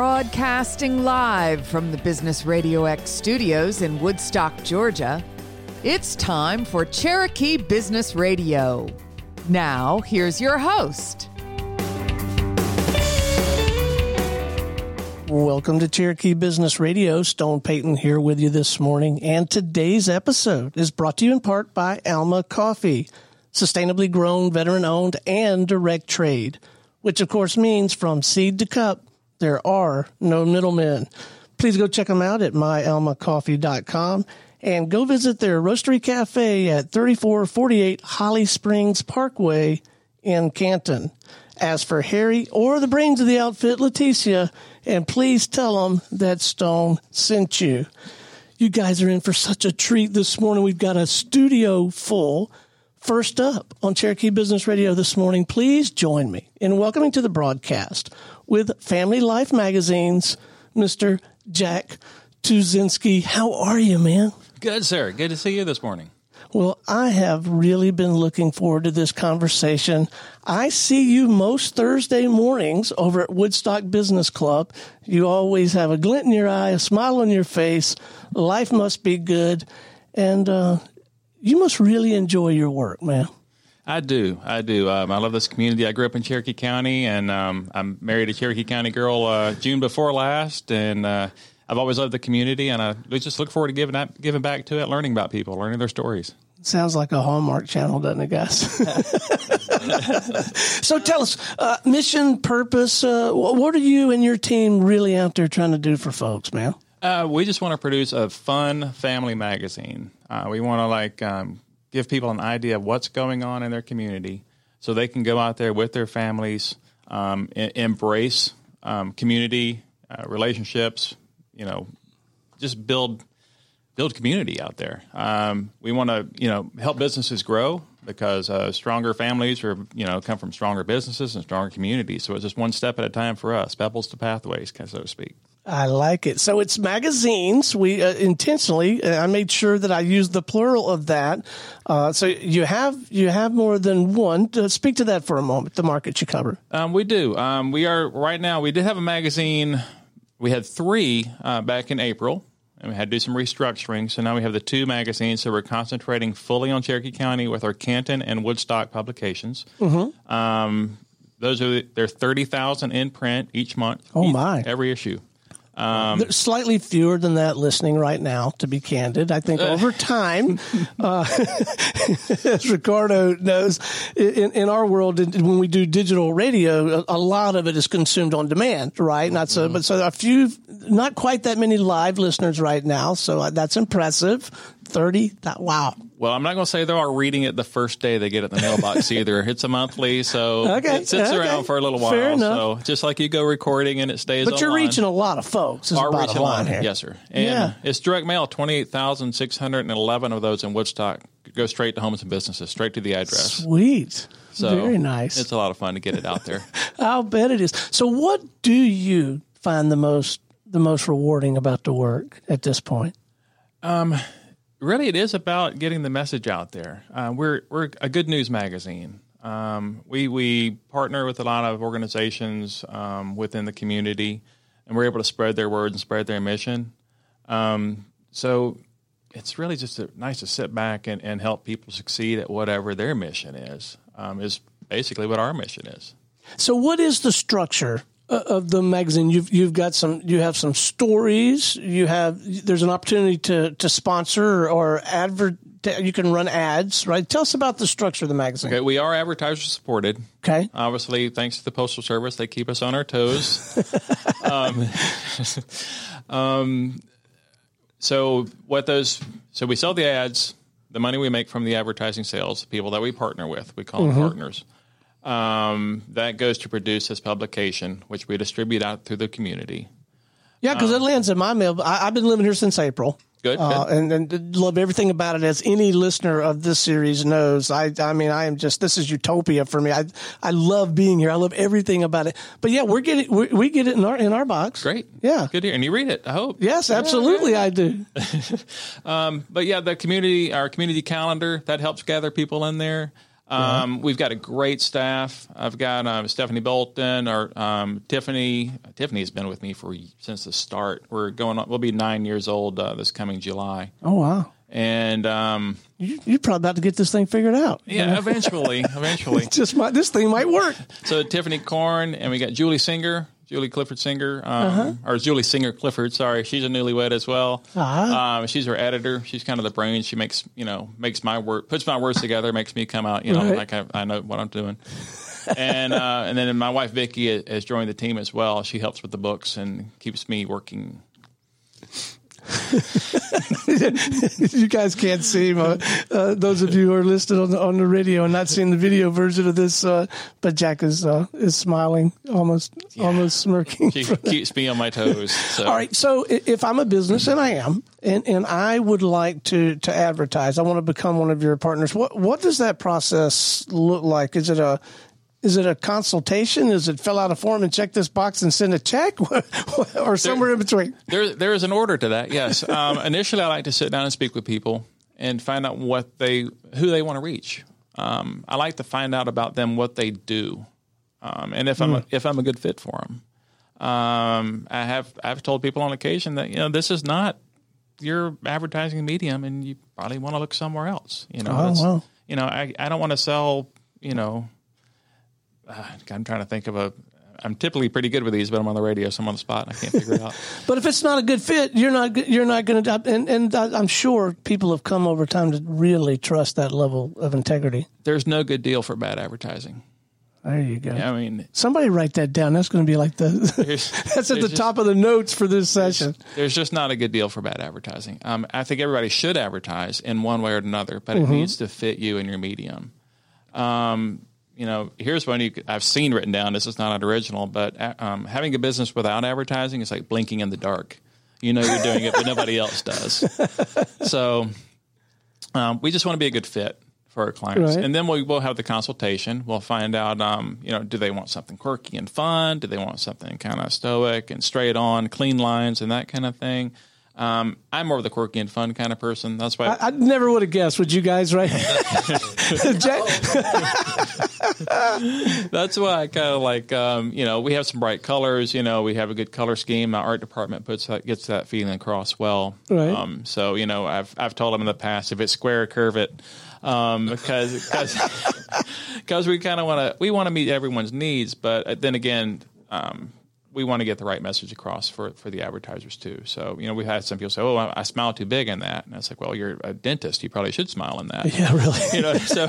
Broadcasting live from the Business Radio X studios in Woodstock, Georgia, it's time for Cherokee Business Radio. Now, here's your host. Welcome to Cherokee Business Radio. Stone Payton here with you this morning. And today's episode is brought to you in part by Alma Coffee, sustainably grown, veteran owned, and direct trade, which of course means from seed to cup there are no middlemen. Please go check them out at myalmacoffee.com and go visit their roastery cafe at 3448 Holly Springs Parkway in Canton. As for Harry or the brains of the outfit, Leticia, and please tell them that Stone sent you. You guys are in for such a treat this morning. We've got a studio full. First up on Cherokee Business Radio this morning, please join me in welcoming to the broadcast with Family Life Magazine's Mr. Jack Tuzinski. How are you, man? Good, sir. Good to see you this morning. Well, I have really been looking forward to this conversation. I see you most Thursday mornings over at Woodstock Business Club. You always have a glint in your eye, a smile on your face. Life must be good. And uh, you must really enjoy your work, man. I do. I do. Um, I love this community. I grew up in Cherokee County, and um, I'm married a Cherokee County girl uh, June before last, and uh, I've always loved the community, and I just look forward to giving that, giving back to it, learning about people, learning their stories. Sounds like a Hallmark channel, doesn't it, guys? so tell us, uh, mission, purpose. Uh, what are you and your team really out there trying to do for folks, man? Uh, we just want to produce a fun family magazine. Uh, we want to like um, give people an idea of what's going on in their community so they can go out there with their families, um, embrace um, community uh, relationships, you know, just build build community out there. Um, we want to, you know, help businesses grow because uh, stronger families are, you know, come from stronger businesses and stronger communities. So it's just one step at a time for us, pebbles to pathways, so to speak. I like it. So it's magazines. We uh, intentionally, uh, I made sure that I used the plural of that. Uh, so you have you have more than one. Uh, speak to that for a moment. The market you cover. Um, we do. Um, we are right now. We did have a magazine. We had three uh, back in April, and we had to do some restructuring. So now we have the two magazines. So we're concentrating fully on Cherokee County with our Canton and Woodstock publications. Mm-hmm. Um, those are they're thirty thousand in print each month. Oh each, my! Every issue. Um, There's slightly fewer than that listening right now, to be candid. I think over time, uh, as Ricardo knows, in, in our world, when we do digital radio, a, lot of it is consumed on demand, right? Not so, mm-hmm. but so a few, not quite that many live listeners right now. So uh, that's impressive. 30 that wow. Well i'm not going to say they are all reading it the first day they get it in the mailbox either. It's a monthly so okay, it sits okay. around for a little while Fair enough. so just like you go recording and it stays but you're reaching a lot of folks are reaching a lot. here. yes sir. And yeah. it's direct mail 28611 of those in woodstock go straight to homes and businesses straight to the address. Sweet. So very nice. it's a lot of fun to get it out there. I'll bet it is. So what do you find the most the most rewarding about the work at this point? Um really, it is about getting the message out there. Uh, we're we're a good news magazine. Um, we we partner with a lot of organizations um, within the community, and we're able to spread their word and spread their mission. Um, so it's really just a, nice to sit back and, and help people succeed at whatever their mission is. Um, is basically what our mission is. So, what is the structure of the magazine. You've you've got some you have some stories. You have there's an opportunity to to sponsor or advert you can run ads right? Tell us about the structure of the magazine. Okay we are advertiser supported. Okay. Obviously thanks to the postal service they keep us on our toes. Um, um, so what those so we sell the ads the money we make from the advertising sales people that we partner with we call mm-hmm. them partners um, that goes to produce this publication, which we distribute out through the community. Yeah, because um, it lands in my mail. I, have been living here since April. Good, uh, good. And, and, love everything about it. As any listener of this series knows, I I mean, I am just this is utopia for me. I I love being here. I love everything about it. But yeah, we're getting we, we get it in our in our box. Great, yeah, good here, and you read it. I hope. Yes, absolutely, yeah, I do. um, but yeah, the community, our community calendar, that helps gather people in there. Um, We've got a great staff. I've got um, Stephanie Bolton or um, Tiffany. Tiffany's been with me for since the start. We're going on. We'll be nine years old uh, this coming July. Oh wow. And um, you, you're probably about to get this thing figured out. Yeah, eventually, eventually. just might, this thing might work. So Tiffany Korn, and we got Julie Singer, Julie Clifford Singer, um, uh-huh. or Julie Singer Clifford. Sorry, she's a newlywed as well. Uh-huh. Um, she's our editor. She's kind of the brain. She makes you know makes my work, puts my words together, makes me come out. You know, right. like I, I, know what I'm doing. and uh, and then my wife Vicky has joined the team as well. She helps with the books and keeps me working you guys can't see uh, uh, those of you who are listed on the, on the radio and not seeing the video version of this, uh, but Jack is uh, is smiling, almost yeah. almost smirking. She keeps me on my toes. So. All right, so if I'm a business and I am, and, and I would like to to advertise, I want to become one of your partners. What what does that process look like? Is it a is it a consultation? Is it fill out a form and check this box and send a check, or somewhere there, in between? There, there is an order to that. Yes. Um, initially, I like to sit down and speak with people and find out what they, who they want to reach. Um, I like to find out about them, what they do, um, and if mm. I'm a, hmm. if I'm a good fit for them. Um, I have I've told people on occasion that you know this is not your advertising medium, and you probably want to look somewhere else. You know, oh, well. you know, I, I don't want to sell you know uh, I'm trying to think of a. I'm typically pretty good with these, but I'm on the radio, so I'm on the spot and I can't figure it out. but if it's not a good fit, you're not you're not going to. And and I'm sure people have come over time to really trust that level of integrity. There's no good deal for bad advertising. There you go. Yeah, I mean, somebody write that down. That's going to be like the that's at the just, top of the notes for this session. There's, there's, just not a good deal for bad advertising. Um, I think everybody should advertise in one way or another, but it mm-hmm. needs to fit you and your medium. Um, you know, here's one you, I've seen written down. This is not an original, but uh, um, having a business without advertising is like blinking in the dark. You know you're doing it, but nobody else does. So um, we just want to be a good fit for our clients, right. and then we will have the consultation. We'll find out, um, you know, do they want something quirky and fun? Do they want something kind of stoic and straight on, clean lines, and that kind of thing? Um, I'm more of the quirky and fun kind of person. That's why I, I never would have guessed. Would you guys, right? That's why I kind of like, um, you know, we have some bright colors. You know, we have a good color scheme. My art department puts that gets that feeling across well. Right. Um, so you know, I've I've told them in the past if it's square, curve it. Um, because because because we kind of want to we want to meet everyone's needs, but then again, um, we want to get the right message across for, for the advertisers too. So, you know, we've had some people say, "Oh, I, I smile too big in that," and it's like, "Well, you're a dentist; you probably should smile in that." Yeah, really. you know, so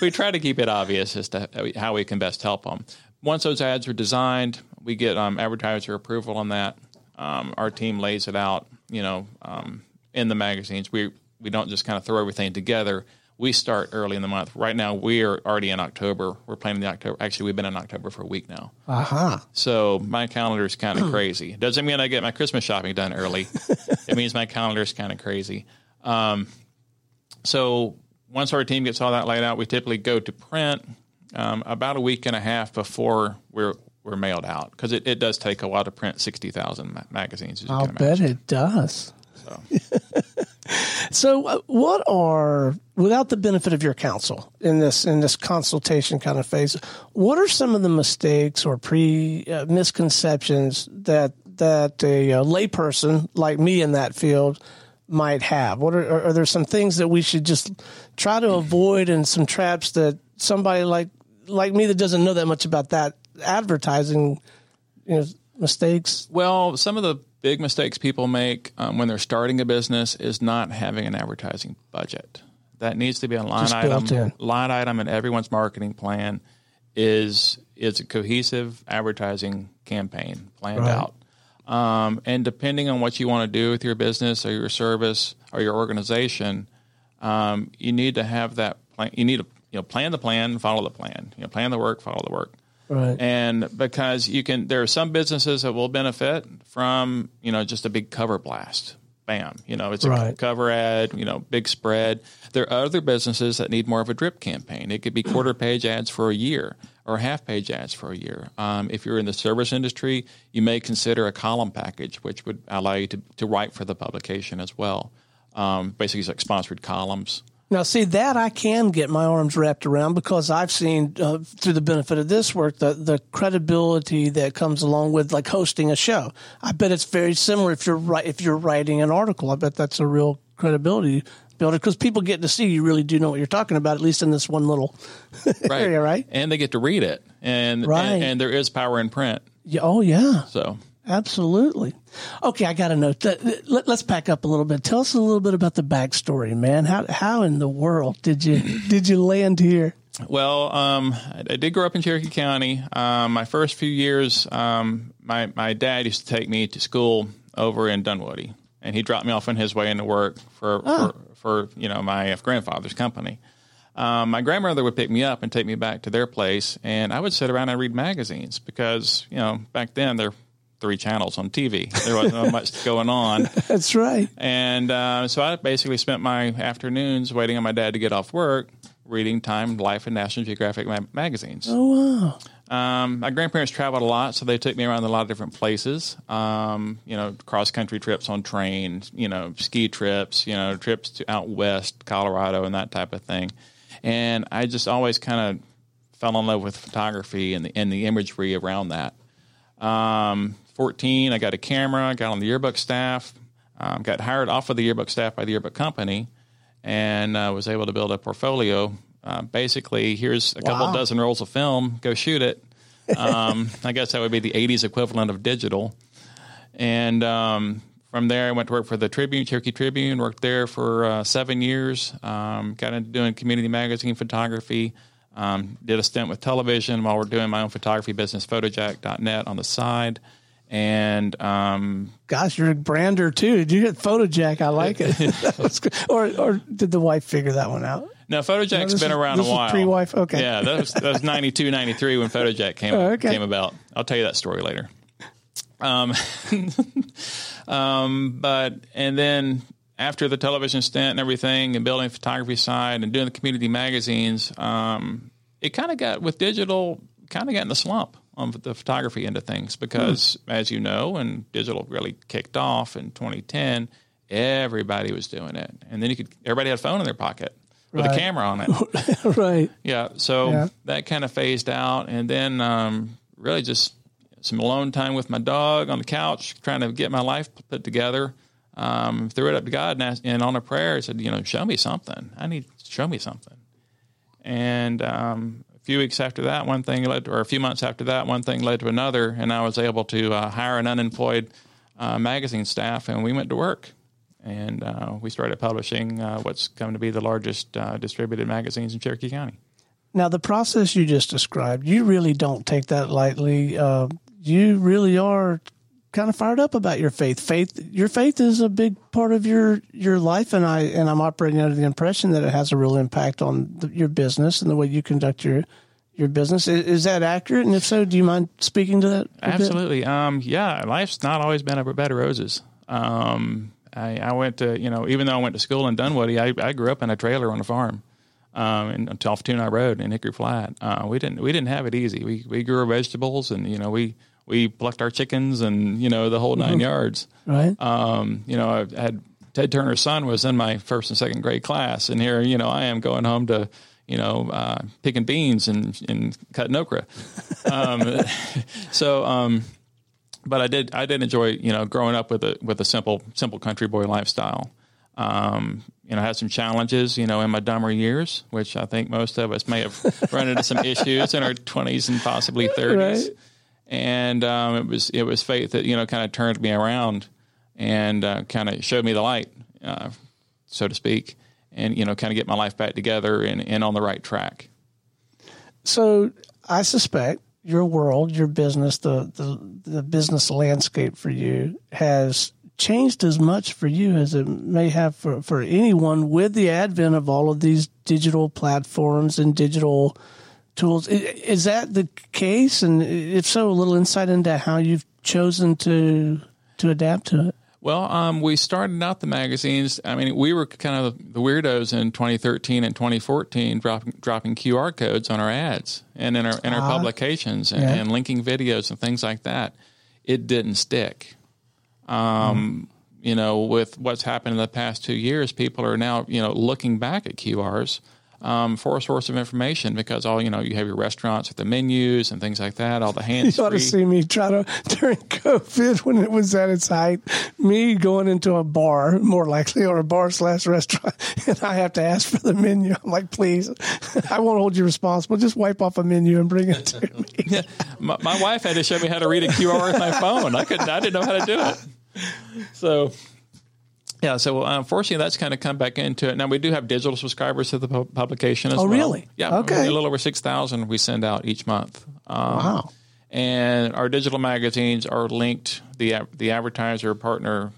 we try to keep it obvious as to how we can best help them. Once those ads are designed, we get um, advertiser approval on that. Um, our team lays it out, you know, um, in the magazines. We we don't just kind of throw everything together we start early in the month. Right now, we are already in October. We're planning the October. Actually, we've been in October for a week now. Uh-huh. So my calendar is kind of crazy. Doesn't mean I get my Christmas shopping done early. it means my calendar is kind of crazy. Um, so once our team gets all that laid out, we typically go to print um, about a week and a half before we're we're mailed out because it, it does take a while to print sixty thousand ma- magazines. I'll bet it does. So. so, uh, what are without the benefit of your counsel in this in this consultation kind of phase? What are some of the mistakes or pre uh, misconceptions that that a, a layperson like me in that field might have? What are, are there some things that we should just try to avoid, and some traps that somebody like like me that doesn't know that much about that advertising, you know, mistakes? Well, some of the big mistakes people make um, when they're starting a business is not having an advertising budget. That needs to be a line item. Line item in everyone's marketing plan is is a cohesive advertising campaign planned right. out. Um, and depending on what you want to do with your business or your service or your organization, um, you need to have that plan. You need to you know plan the plan, follow the plan. You know, plan the work, follow the work. Right. And because you can, there are some businesses that will benefit from, you know, just a big cover blast. Bam. You know, it's a cover ad, you know, big spread. There are other businesses that need more of a drip campaign. It could be quarter page ads for a year or half page ads for a year. Um, if you're in the service industry, you may consider a column package, which would allow you to, to write for the publication as well. Um, basically, it's like sponsored columns. Now, see that I can get my arms wrapped around because I've seen uh, through the benefit of this work the the credibility that comes along with like hosting a show. I bet it's very similar if you're if you're writing an article. I bet that's a real credibility builder because people get to see you really do know what you're talking about at least in this one little Right. area, right? And they get to read it, and Right. and, and there is power in print. Yeah, oh yeah. So Absolutely. Okay, I got to note that. Let, us back up a little bit. Tell us a little bit about the backstory, man. How how in the world did you did you land here? Well, um, I, I did grow up in Cherokee County. Um, my first few years, um, my my dad used to take me to school over in Dunwoody, and he dropped me off on his way into work for for, for you know my grandfather's company. Um, my grandmother would pick me up and take me back to their place, and I would sit around and read magazines because you know back then there were three channels on TV. There wasn't much going on. That's right. And uh, so I basically spent my afternoons waiting on my dad to get off work, reading Time, Life, and National Geographic ma- magazines. Oh wow. Um, my grandparents traveled a lot, so they took me around a lot of different places. Um, you know, cross country trips on trains, you know, ski trips, you know, trips to out west, Colorado, and that type of thing. And I just always kind of fell in love with photography and the and the imagery around that. Um, 14, I got a camera, got on the yearbook staff, um, got hired off of the yearbook staff by the yearbook company, and uh, was able to build a portfolio. Uh, basically, here's a couple dozen rolls of film, go shoot it. Um, I guess that would be the 80s equivalent of digital. And um, from there, I went to work for the Tribune, Cherokee Tribune, worked there for uh, seven years, um, got into doing community magazine photography. Um, did a stint with television while we're doing my own photography business, photojack.net on the side. And um, Gosh, you're a brander too. Did you get Photojack? I like it. That was good. or or did the wife figure that one out? no, Photojack's this been is- around this a is while. pre-wife? Okay. Yeah, that was, that was 92, 93 when Photojack came, Oh, okay. came about. I'll tell you that story later. Um, um, but, and then after the television stint and everything and building photography side and doing the community magazines, um, it kind of got with digital, kind of got in the slump on the photography end of things because, as you know, when digital really kicked off in 2010, everybody was doing it, and then you could everybody had a phone in their pocket with Right. a camera on it. right. Yeah, so Yeah. that kind of phased out, and then um, really just some alone time with my dog on the couch, trying to get my life put together. Um, threw it up to God and, asked, and on a prayer, said, you know, show me something. I need to show me something. And um, a few weeks after that, one thing led to, or a few months after that, one thing led to another, and I was able to uh, hire an unemployed uh, magazine staff, and we went to work. And uh, we started publishing uh, what's come to be the largest uh, distributed magazines in Cherokee County. Now, the process you just described, you really don't take that lightly. Uh, you really are kind of fired up about your faith. Faith, your faith is a big part of your your life, and I and I'm operating under the impression that it has a real impact on the, your business and the way you conduct your your business. Is, is that accurate? And if so, do you mind speaking to that? Absolutely. Um, yeah, life's not always been a bed of roses. Um, I, I went to, you know, even though I went to school in Dunwoody, I, I grew up in a trailer on a farm um, in off Toonigh Road in Hickory Flat. Uh, we didn't we didn't have it easy. We we grew vegetables and you know we we plucked our chickens and you know the whole 9 yards. Right. Um, you know, I had Ted Turner's son was in my first and second grade class, and here, you know, I am going home to, you know, uh, picking beans and, and cutting okra. Um, so, um, but I did, I did enjoy, you know, growing up with a with a simple, simple country boy lifestyle. Um, you know, I had some challenges, you know, in my dumber years, which I think most of us may have run into some issues in our twenties and possibly thirties Right. And um, it was it was faith that you know kind of turned me around and uh, kind of showed me the light, uh, so to speak, and you know kind of get my life back together and, and on the right track. So I suspect your world, your business, the, the the business landscape for you has changed as much for you as it may have for, for anyone with the advent of all of these digital platforms and digital tools. Is that the case? And if so, a little insight into how you've chosen to to adapt to it. Well, um, we started out the magazines. I mean, we were kind of the weirdos in 2013 and 2014, dropping dropping QR codes on our ads and in our in our publications and, yeah. and linking videos and things like that. It didn't stick. Um, you know, with what's happened in the past two years, people are now, you know, looking back at QRs um, for a source of information because all you know you have your restaurants with the menus and things like that, all the hands. You ought to see me try to during COVID when it was at its height. Me going into a bar, more likely, or a bar slash restaurant, and I have to ask for the menu. I'm like, please, I won't hold you responsible. Just wipe off a menu and bring it to me. yeah, my, my wife had to show me how to read a QR with my phone. I could, I didn't know how to do it. So yeah, so unfortunately, that's kind of come back into it. Now we do have digital subscribers to the pu- publication as well. oh, well. really? Yeah. Okay. A little over six thousand we send out each month. Um, wow. And our digital magazines are linked. the The advertiser partner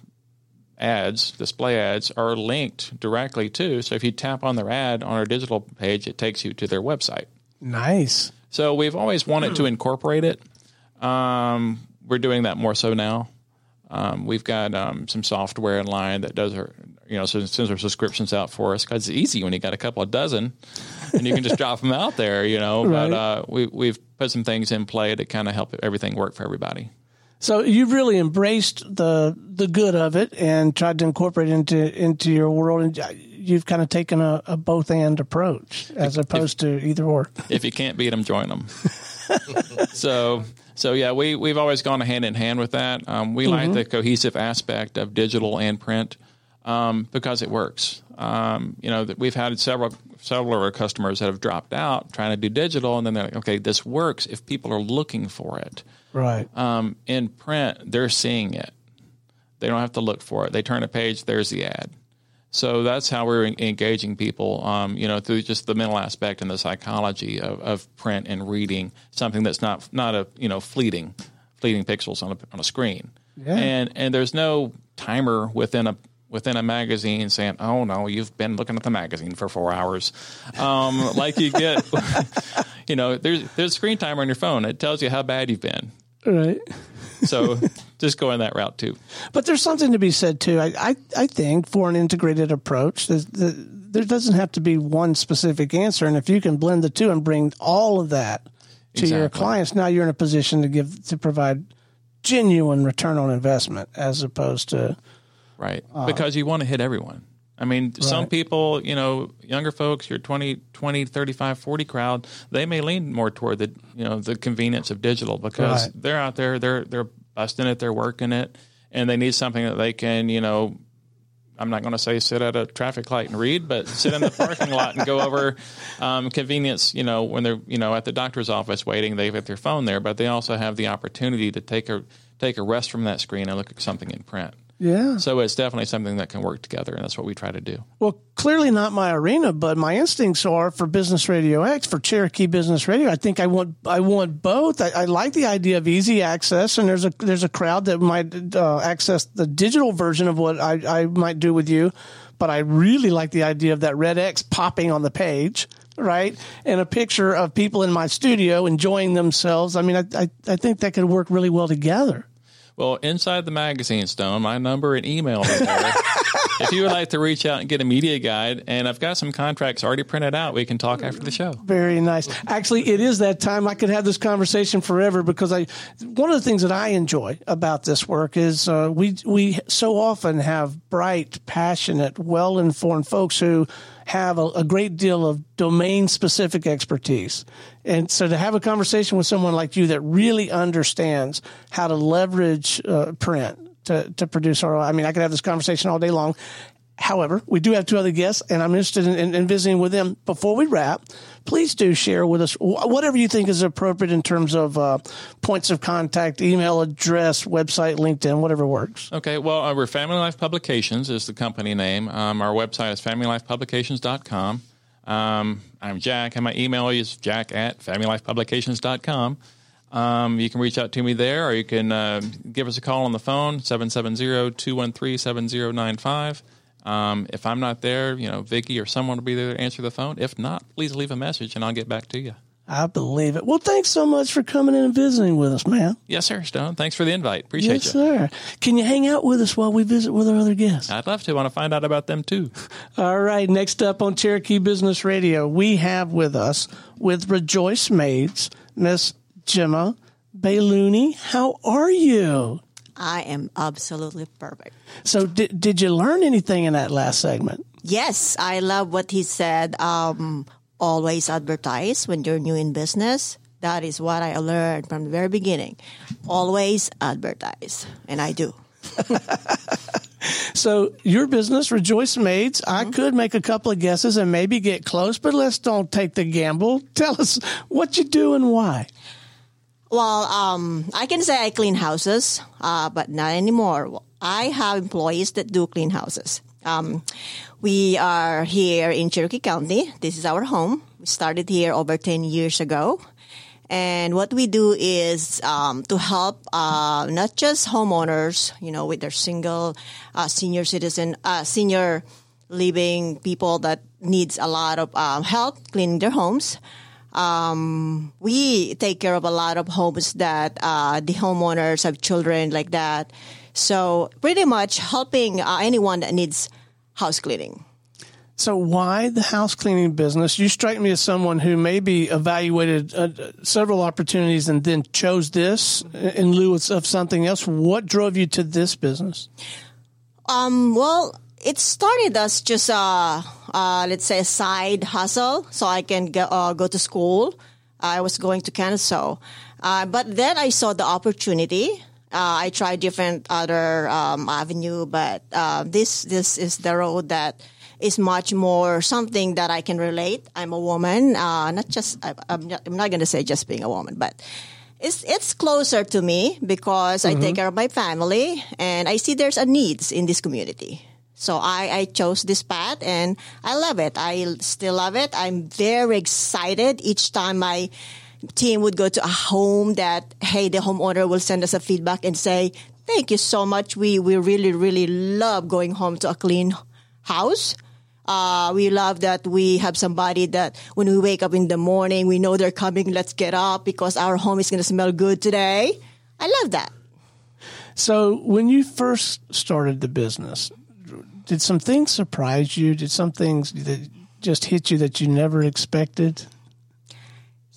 ads, display ads, are linked directly to. So if you tap on their ad on our digital page, it takes you to their website. Nice. So we've always wanted to incorporate it. Um, we're doing that more so now. Um, we've got um, some software in line that does our, you know, sends our subscriptions out for us because it's easy when you got a couple of dozen and you can just drop them out there, you know. Right. But uh, we, we've put some things in play to kind of help everything work for everybody. So you've really embraced the the good of it and tried to incorporate it into into your world, and you've kind of taken a, a both and approach as opposed if, to either or. If you can't beat them, join them. so so yeah, we we've always gone hand in hand with that. Um, we mm-hmm. like the cohesive aspect of digital and print um, because it works. Um, you know, we've had several several of our customers that have dropped out trying to do digital, and then they're like, okay, this works if people are looking for it. Right. Um, in print, they're seeing it. They don't have to look for it. They turn a page, there's the ad. So that's how we're engaging people, um, you know, through just the mental aspect and the psychology of, of, print and reading something that's not not a you know fleeting, fleeting pixels on a on a screen. Yeah. And and there's no timer within a within a magazine saying, "Oh no, you've been looking at the magazine for four hours," um, like you get. you know, there's there's a screen timer on your phone. It tells you how bad you've been. Right so just go in that route too. But there's something to be said too. I I, I think for an integrated approach, the, there doesn't have to be one specific answer, and if you can blend the two and bring all of that to exactly. your clients, now you're in a position to give to provide genuine return on investment as opposed to right uh, because you want to hit everyone. I mean, right. some people, you know, younger folks, your 20, 20, 35, 40 crowd, they may lean more toward the, you know, the convenience of digital because right. they're out there, they're, they're busting it, they're working it, and they need something that they can, you know, I'm not going to say sit at a traffic light and read, but sit in the parking lot and go over um, convenience. You know, when they're you know at the doctor's office waiting, they've got their phone there, but they also have the opportunity to take a take a rest from that screen and look at something in print. Yeah. So it's definitely something that can work together, and that's what we try to do. Well, clearly not my arena, but my instincts are for Business Radio X, for Cherokee Business Radio. I think I want I want both. I, I like the idea of easy access, and there's a there's a crowd that might uh, access the digital version of what I, I might do with you, but I really like the idea of that red X popping on the page right? And a picture of people in my studio enjoying themselves. I mean, I, I, I, think that could work really well together. Well, inside the magazine, Stone, my number and email there. if you would like to reach out and get a media guide, and I've got some contracts already printed out, we can talk after the show. Very nice. Actually, it is that time. I could have this conversation forever because I. One of the things that I enjoy about this work is uh, we we so often have bright, passionate, well informed folks who have a, a great deal of domain specific expertise. And so to have a conversation with someone like you that really understands how to leverage uh, print to, to produce our, I mean, I could have this conversation all day long. However, we do have two other guests, and I'm interested in, in, in, visiting with them. Before we wrap, please do share with us whatever you think is appropriate in terms of uh, points of contact, email address, website, LinkedIn, whatever works. Okay. Well, uh, we're Family Life Publications is the company name. Um, our website is familylifepublications.com. Um, I'm Jack, and my email is jack at familylifepublications.com. Um, you can reach out to me there, or you can uh, give us a call on the phone, 770 213 7095. Um, if I'm not there, you know, Vicki or someone will be there to answer the phone. If not, please leave a message and I'll get back to you. I believe it. Well, thanks so much for coming in and visiting with us, man. Yes, sir, Stone. Thanks for the invite. Appreciate yes, you. Yes, sir. Can you hang out with us while we visit with our other guests? I'd love to. I want to find out about them too. All right. Next up on Cherokee Business Radio, we have with us with Rejoice Maids, Miss Gemma Baylooney. How are you? I am absolutely perfect. So, did, did you learn anything in that last segment? Yes, I love what he said. Um, always advertise when you're new in business. That is what I learned from the very beginning. Always advertise, and I do. So your business, Rejoice Maids, I could make a couple of guesses and maybe get close, but let's don't take the gamble. Tell us what you do and why. Well, um, I can say I clean houses, uh, but not anymore. I have employees that do clean houses. Um, we are here in Cherokee County. This is our home. We started here over 10 years ago. And what we do is um, to help uh, not just homeowners, you know, with their single uh, senior citizen, uh, senior living people that needs a lot of um, help cleaning their homes. Um, we take care of a lot of homes that uh, the homeowners have children like that. So pretty much helping uh, anyone that needs house cleaning. So why the house cleaning business? You strike me as someone who maybe evaluated uh, several opportunities and then chose this in lieu of something else. What drove you to this business? Um, well, it started as just a, uh, let's say a side hustle so I can go, uh, go to school. I was going to Kennesaw. Uh, but then I saw the opportunity. Uh, I tried different other um, avenue, but uh, this this is the road that is much more something that I can relate. I'm a woman, uh, not just I, am not, I'm not going to say just being a woman, but it's it's closer to me because mm-hmm. I take care of my family and I see there's a needs in this community. So I, I chose this path and I love it. I still love it. I'm very excited each time my team would go to a home that, hey, the homeowner will send us a feedback and say, thank you so much. We, we really, really love going home to a clean house. Uh, we love that we have somebody that when we wake up in the morning, we know they're coming. Let's get up because our home is going to smell good today. I love that. So, when you first started the business, did some things surprise you? Did some things that just hit you that you never expected?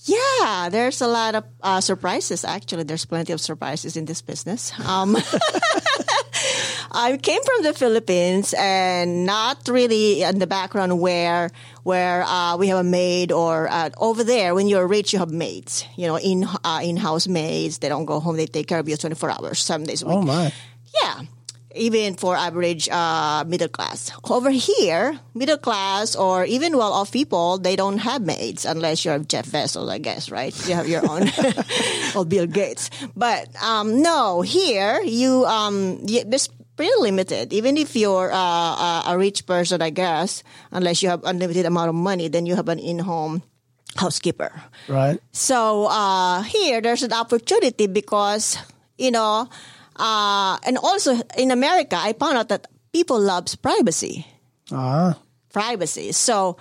Yeah, there's a lot of uh, surprises. Actually, there's plenty of surprises in this business. Um, I came from the Philippines and not really in the background where where uh, we have a maid or uh, over there when you're rich you have maids. You know, in uh, in house maids. They don't go home. They take care of you 24 hours, seven days a week. Oh my! Yeah even for average uh, middle class. Over here, middle class or even well-off people, they don't have maids unless you're Jeff Bezos, I guess, right? You have your own, or Bill Gates. But um, no, here you um, you, there's pretty limited. Even if you're uh, a rich person, I guess, unless you have unlimited amount of money, then you have an in-home housekeeper. Right. So uh, here, there's an opportunity because you know uh, and also in America, I found out that people loves privacy. Ah. Privacy. So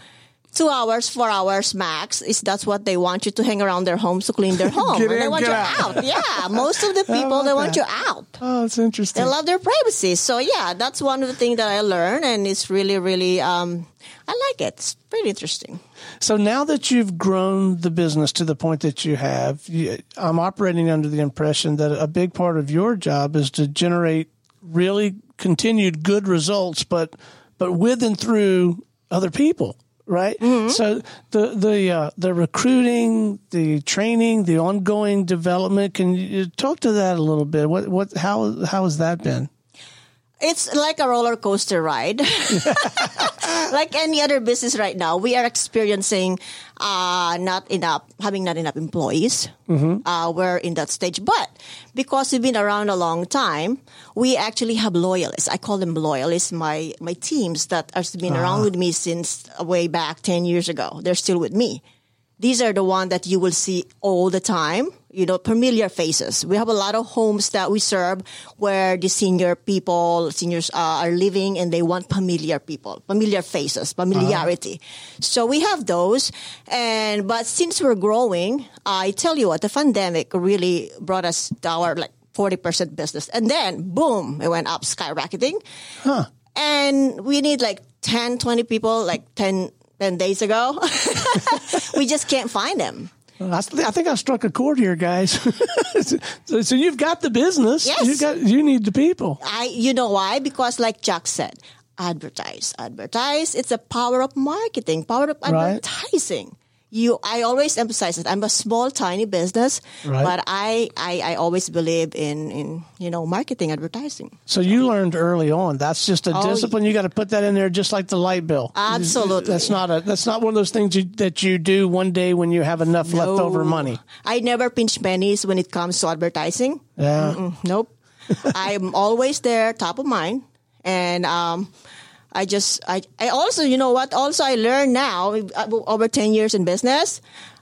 two hours, four hours max is that's what they want you to hang around their homes to clean their home. and they want you out. out. Yeah. Most of the people they want that? you out. Oh, that's interesting. They love their privacy. So yeah, that's one of the things that I learned and it's really, really um, I like it. It's pretty interesting. So now that you've grown the business to the point that you have, you, I'm operating under the impression that a big part of your job is to generate really continued good results, but but with and through other people, right? Mm-hmm. So the the uh, the recruiting, the training, the ongoing development. Can you talk to that a little bit? What what how how has that been? It's like a roller coaster ride. like any other business right now, we are experiencing uh, not enough, having not enough employees. Mm-hmm. Uh, we're in that stage. But because we've been around a long time, we actually have loyalists. I call them loyalists, my, my teams that have been Uh-huh. around with me since way back 10 years ago. They're still with me these are the ones that you will see all the time you know familiar faces. We have a lot of homes that we serve where the senior people seniors uh, are living and they want familiar people familiar faces familiarity. So we have those. And but since we're growing i tell you what the pandemic really brought us to our like 40% business. And then boom it went up skyrocketing. Huh. and we need like 10 20 people like 10 10 days ago. We just can't find them I, think I struck a chord here, guys. so, so you've got the business. Yes. You got. You need the people. I, you know why? Because like Jack said, advertise, advertise. It's a power of marketing, power of Right. You, I always emphasize it. I'm a small, tiny business, Right. but I, I, I always believe in, in, you know, marketing, advertising. So you learned early on. That's just a Oh, discipline. You got to put that in there, just like the light bill. Absolutely. That's not a. That's not one of those things you, that you do one day when you have enough leftover money. I never pinch pennies when it comes to advertising. Yeah. Mm, Nope. I'm always there, top of mind. And um, I just, I, I also, you know what? Also, I learn now, uh, over 10 years in business,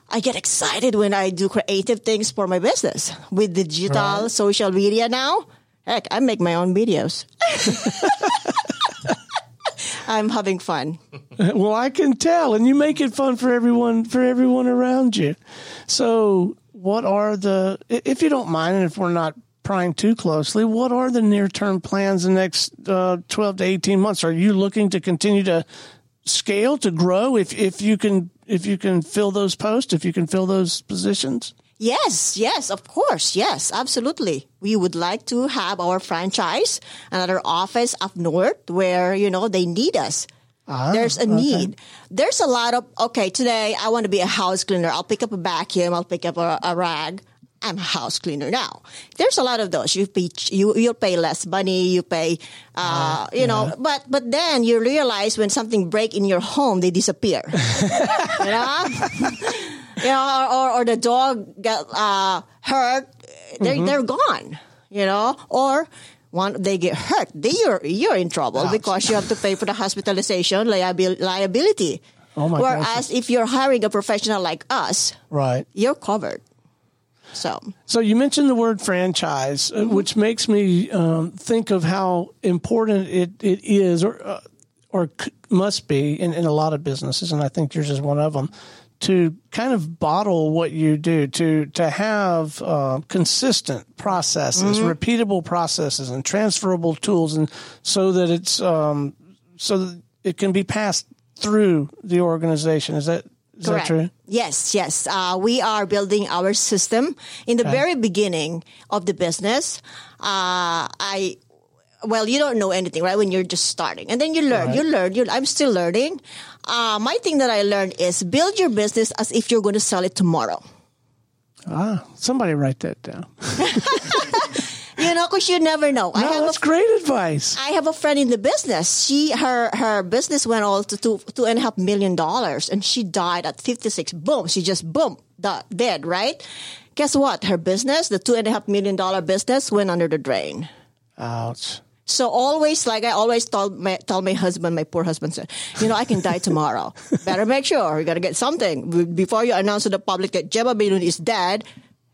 I get excited when I do creative things for my business. With digital, Right. social media now, heck, I make my own videos. I'm having fun. Well, I can tell, and you make it fun for everyone for everyone around you. So, what are the if you don't mind, and if we're not prying too closely, what are the near term plans in the next uh, twelve to eighteen months? Are you looking to continue to scale to grow? If if you can if you can fill those posts, if you can fill those positions. Yes, yes, of course. Yes, absolutely. We would like to have our franchise, another office up north where, you know, they need us. There's a need. There's a lot of, okay, today I want to be a house cleaner. I'll pick up a vacuum. I'll pick up a, a rag. I'm a house cleaner now. There's a lot of those. You pay, you, you'll pay less money. You pay, uh, you know, but, but then you realize when something break in your home, they disappear. you know? you know, or, or, or the dog got uh, hurt, they're they're gone. You know, or one they get hurt, they, you're you're in trouble because you have to pay for the hospitalization liabil- liability. Oh my Whereas gosh. if you're hiring a professional like us, Right. you're covered. So So you mentioned the word franchise, uh, which makes me um, think of how important it, it is, or uh, or c- must be in, in a lot of businesses, and I think yours is one of them. To kind of bottle what you do, to to have uh, consistent processes, repeatable processes, and transferable tools, and so that it's um, so that it can be passed through the organization. Is that is Correct. that true? Yes, yes. Uh, we are building our system in the very beginning of the business. Uh, I, well, you don't know anything, right? When you're just starting, and then you learn, you learn. You, I'm still learning. Uh, my thing that I learned is build your business as if you're going to sell it tomorrow. Ah, somebody write that down. You know, because you never know. I No, have a that's great advice. I have a friend in the business. She her her business went all to two two and a half million dollars, and she died at fifty six. Boom! She just boom, dead. Right? Guess what? Her business, the two and a half million dollar business, went under the drain. Ouch. So always, like I always told my tell my husband, my poor husband said, you know, I can die tomorrow. Better make sure you gotta get something before you announce to the public that Jeba Binun is dead.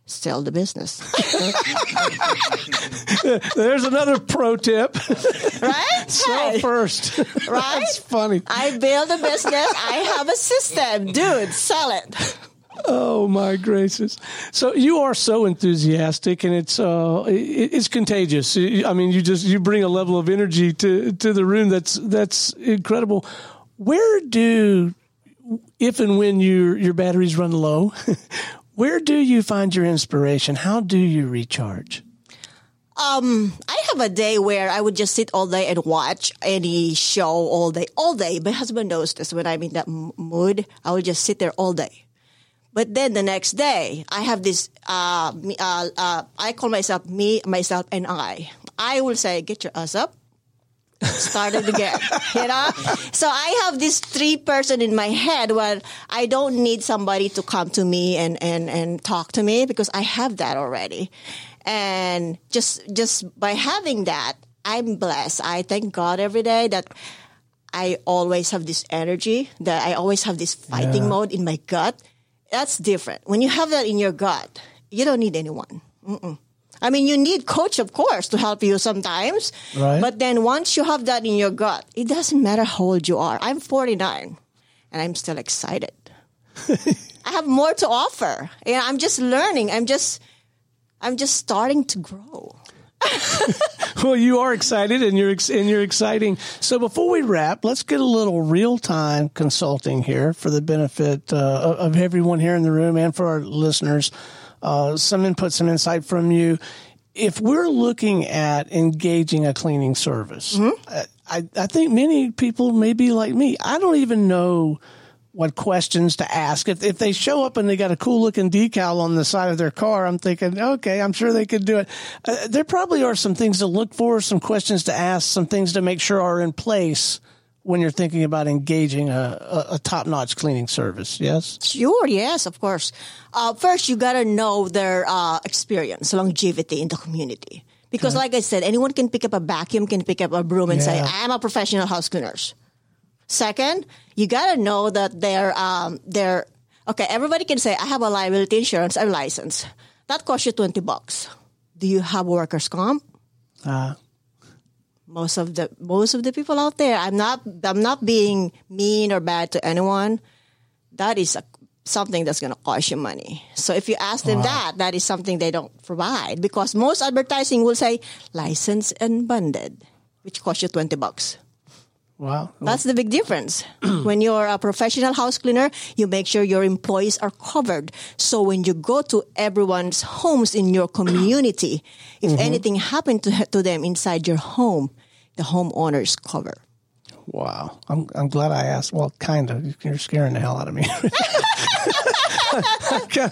Sell the business, There's another pro tip. right? Sell Hey. first. Right? That's funny. I build a business. I have a system, dude. Sell it. Oh my gracious! So you are so enthusiastic, and it's uh, it, it's contagious. I mean, you just you bring a level of energy to to the room that's that's incredible. Where do, if and when your your batteries run low, where do you find your inspiration? How do you recharge? Um, I have a day where I would just sit all day and watch any show all day, all day. My husband knows this. When I'm in that m- mood, I will just sit there all day. But then the next day, I have this. Uh, uh, uh, I call myself me, myself, and I. I will say, "Get your ass up." Start it again, you know. So I have this three person in my head where I don't need somebody to come to me and and and talk to me because I have that already, and just just by having that, I'm blessed. I thank God every day that I always have this energy, that I always have this fighting Yeah. mode in my gut. That's different. When you have that in your gut, you don't need anyone. Mm-mm. I mean, you need coach, of course, to help you sometimes. Right. But then once you have that in your gut, it doesn't matter how old you are. I'm 49 and I'm still excited. I have more to offer. Know, I'm just learning. I'm just, I'm just starting to grow. well, you are excited, and you're ex- and you're exciting. So before we wrap, let's get a little real time consulting here for the benefit uh, of everyone here in the room and for our listeners. Uh, some input, some insight from you. If we're looking at engaging a cleaning service, I, I think many people may be like me. I don't even know what questions to ask. If if they show up and they got a cool looking decal on the side of their car, I'm thinking, okay, I'm sure they could do it. Uh, there probably are some things to look for, some questions to ask, some things to make sure are in place when you're thinking about engaging a, a, a top notch cleaning service. Yes. Sure, yes, of course. Uh, first, you gotta know their uh, experience, longevity in the community. Because, like I said, anyone can pick up a vacuum, can pick up a broom, and say, "I'm a professional house cleaners." Second, you gotta know that they're um, they're okay. Everybody can say, "I have a liability insurance, I'm licensed." That costs you twenty bucks. Do you have workers' comp? Uh, most of the most of the people out there i'm not i'm not being mean or bad to anyone that is a, something that's going to cost you money so if you ask them that that is something they don't provide because most advertising will say license and bonded which costs you 20 bucks wow. that's the big difference. when you're a professional house cleaner, you make sure your employees are covered. So when you go to everyone's homes in your community, if mm-hmm. anything happened to, to them inside your home, the homeowners cover. Wow. I'm, I'm glad I asked. Well, kind of. You're scaring the hell out of me. okay.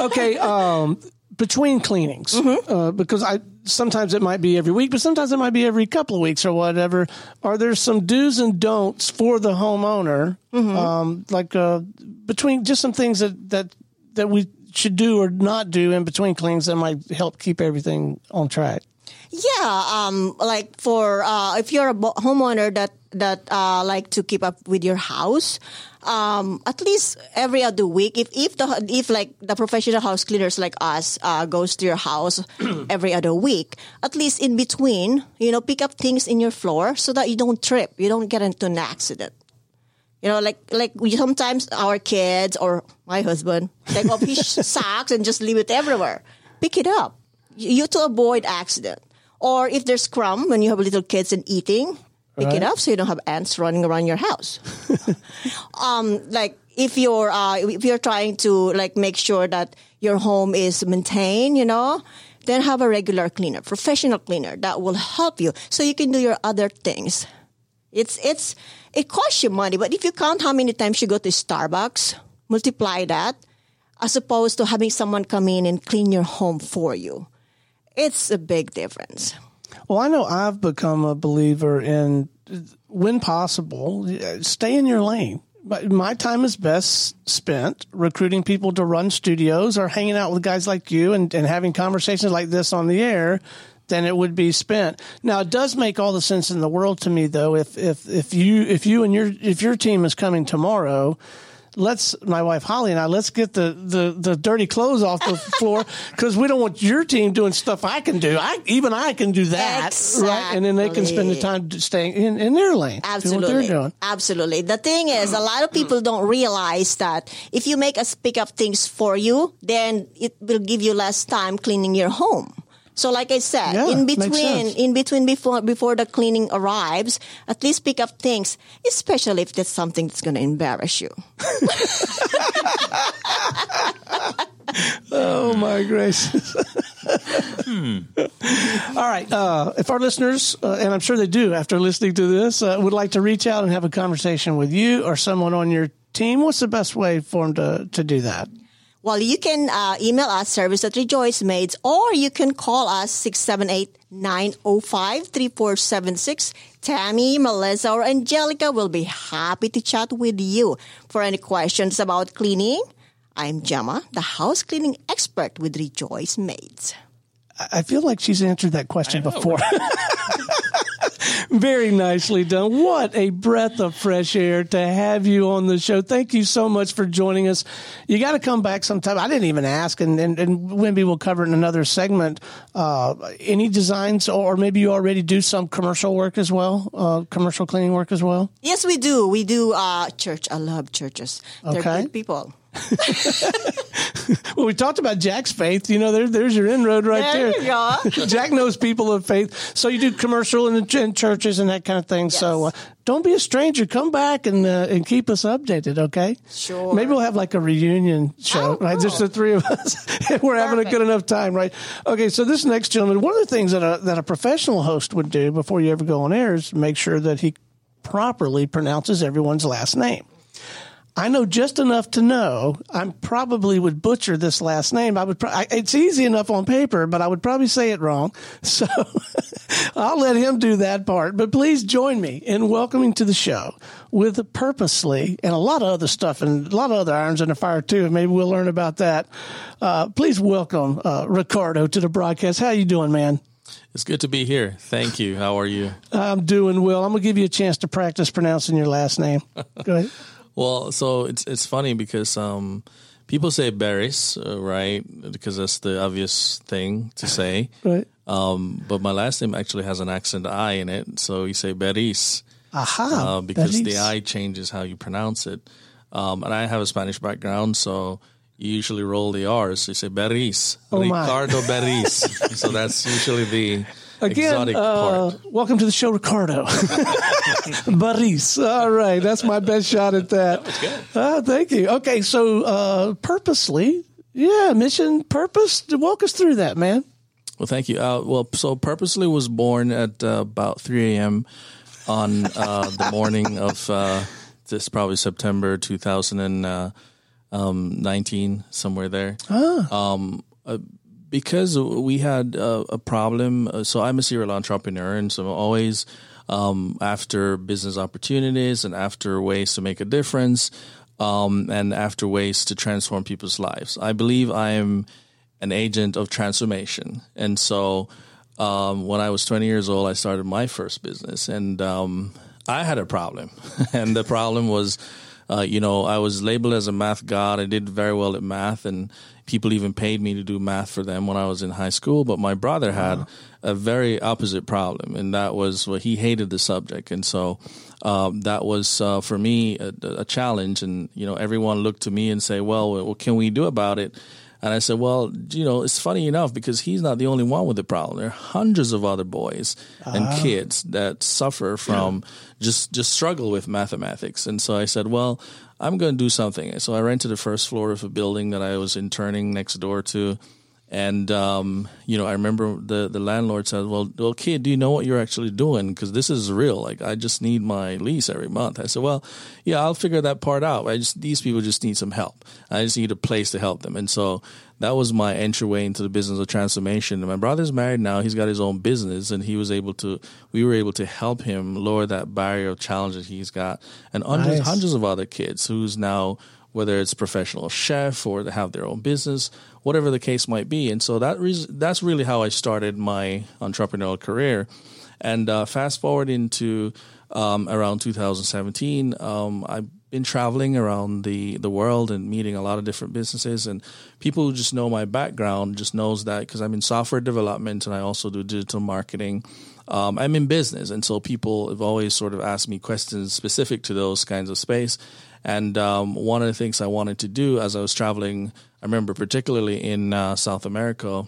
okay. Um, between cleanings, uh, because I sometimes it might be every week, but sometimes it might be every couple of weeks or whatever. Are there some do's and don'ts for the homeowner, um, like uh, between just some things that that that we should do or not do in between cleanings that might help keep everything on track? Yeah, um, like for uh, if you're a homeowner that that uh, like to keep up with your house, um, at least every other week. If if the if like the professional house cleaners like us uh, goes to your house every other week, at least in between, you know, pick up things in your floor so that you don't trip, you don't get into an accident. You know, like like we sometimes our kids or my husband take off his socks and just leave it everywhere. Pick it up, you to avoid accident. Or if there's crumb when you have little kids and eating, pick Right. it up so you don't have ants running around your house. um, like if you're uh, if you're trying to like make sure that your home is maintained, you know, then have a regular cleaner, professional cleaner that will help you so you can do your other things. It's it's it costs you money, but if you count how many times you go to Starbucks, multiply that, as opposed to having someone come in and clean your home for you. It's a big difference. Well, I know I've become a believer in when possible, stay in your lane. My- time is best spent recruiting people to run studios or hanging out with guys like you and, and having conversations like this on the air than it would be spent. Now, it does make all the sense in the world to me, though, if, if, if you, if you and your, if your team is coming tomorrow, let's my wife Holly and I let's get the the, the dirty clothes off the floor because we don't want your team doing stuff I can do. I even I can do that, right? And then they can spend the time staying in, in their lane, doing Absolutely. what they're doing. Absolutely. The thing is, a lot of mm. people don't realize that if you make us pick up things for you, then it will give you less time cleaning your home. So like I said, Yeah, in between, in between before, before the cleaning arrives, at least pick up things, especially if that's something that's going to embarrass you. Oh my gracious! All right. Uh, if our listeners, uh, and I'm sure they do after listening to this, uh, would like to reach out and have a conversation with you or someone on your team, what's the best way for them to to do that? Well, you can uh, email us, service at Rejoice Maids, or you can call us 678-905-3476. Tammy, Melissa, or Angelica will be happy to chat with you. For any questions about cleaning, I'm Gemma, the house cleaning expert with Rejoice Maids. I I feel like she's answered that question before. Very nicely done. What a breath of fresh air to have you on the show. Thank you so much for joining us. You got to come back sometime. I didn't even ask, and, and, and Wimby will cover in another segment. Uh, any designs, or maybe you already do some commercial work as well, uh, commercial cleaning work as well? Yes, we do. We do uh, church. I love churches. They're Okay. good people. well, we talked about Jack's faith. You know, there, there's your inroad right There there. you. Jack knows people of faith. So you do commercial in, churches and that kind of thing. So uh, don't be a stranger. Come back and uh, and keep us updated, okay? Sure. Maybe we'll have like a reunion show, Oh, right? Just the three of us. We're having a good enough time, right? Okay, so this next gentleman, one of the things that a, that a professional host would do before you ever go on air is make sure that he properly pronounces everyone's last name. I know just enough to know I probably would butcher this last name. I would. Pro- I, it's easy enough on paper, but I would probably say it wrong. So I'll let him do that part. But please join me in welcoming to the show with purposely and a lot of other stuff and a lot of other irons in the fire too. Maybe we'll learn about that. Uh, please welcome uh, Ricardo to the broadcast. How you doing, man? It's good to be here. Thank you. How are you? I'm doing well. I'm gonna give you a chance to practice pronouncing your last name. Go ahead. Well, so it's it's funny because um, people say berries, uh, right? Because that's the obvious thing to say. Right. Um, but my last name actually has an accent I in it, so you say beris Aha. uh, because the I changes how you pronounce it. Um, and I have a Spanish background, so you usually roll the R's. You say beris, Oh. Ricardo beris. so that's usually the Again, exotic uh, part. welcome to the show, Ricardo. Baris. All right. That's my best shot at that. Uh, thank you. Okay. So, uh, purposely, yeah, mission purpose. Walk us through that, man. Well, thank you. Uh, well, so Purposely was born at uh, about 3 a.m. on uh, the morning of uh, this probably September 2019, somewhere there. Um, uh, because we had uh, a problem. uh, So I'm a serial entrepreneur, and so I'm always um, after business opportunities and after ways to make a difference, um, and after ways to transform people's lives. I believe I am an agent of transformation, and so um, when I was 20 years old, I started my first business, and um, I had a problem, and the problem was. Uh, you know, I was labeled as a math god. I did very well at math, and people even paid me to do math for them when I was in high school. But my brother had a very opposite problem, and that was well, he hated the subject, and so um, that was uh, for me a, a challenge. And you know, everyone looked to me and say, "Well, what can we do about it?" And I said, well, you know, it's funny enough because he's not the only one with the problem. There are hundreds of other boys and kids that suffer from just just struggle with mathematics. And so I said, well, I'm going to do something. So I rented the first floor of a building that I was interning next door to. And um, you know, I remember the the landlord said, "Well, well, kid, do you know what you're actually doing? Because this is real. Like, I just need my lease every month." I said, "Well, yeah, I'll figure that part out. I just these people just need some help. I just need a place to help them." And so that was my entryway into the business of transformation. And my brother's married now; he's got his own business, and he was able to. We were able to help him lower that barrier of challenge that he's got, and hundreds, Nice. hundreds of other kids who's now whether it's professional chef or they have their own business, whatever the case might be. And so that re- that's really how I started my entrepreneurial career. And uh, fast forward into um, around 2017, um, I've been traveling around the, the world and meeting a lot of different businesses. And people who just know my background just knows that because I'm in software development and I also do digital marketing. Um, I'm in business, and so people have always sort of asked me questions specific to those kinds of space. And um, one of the things I wanted to do as I was traveling, I remember particularly in uh, South America,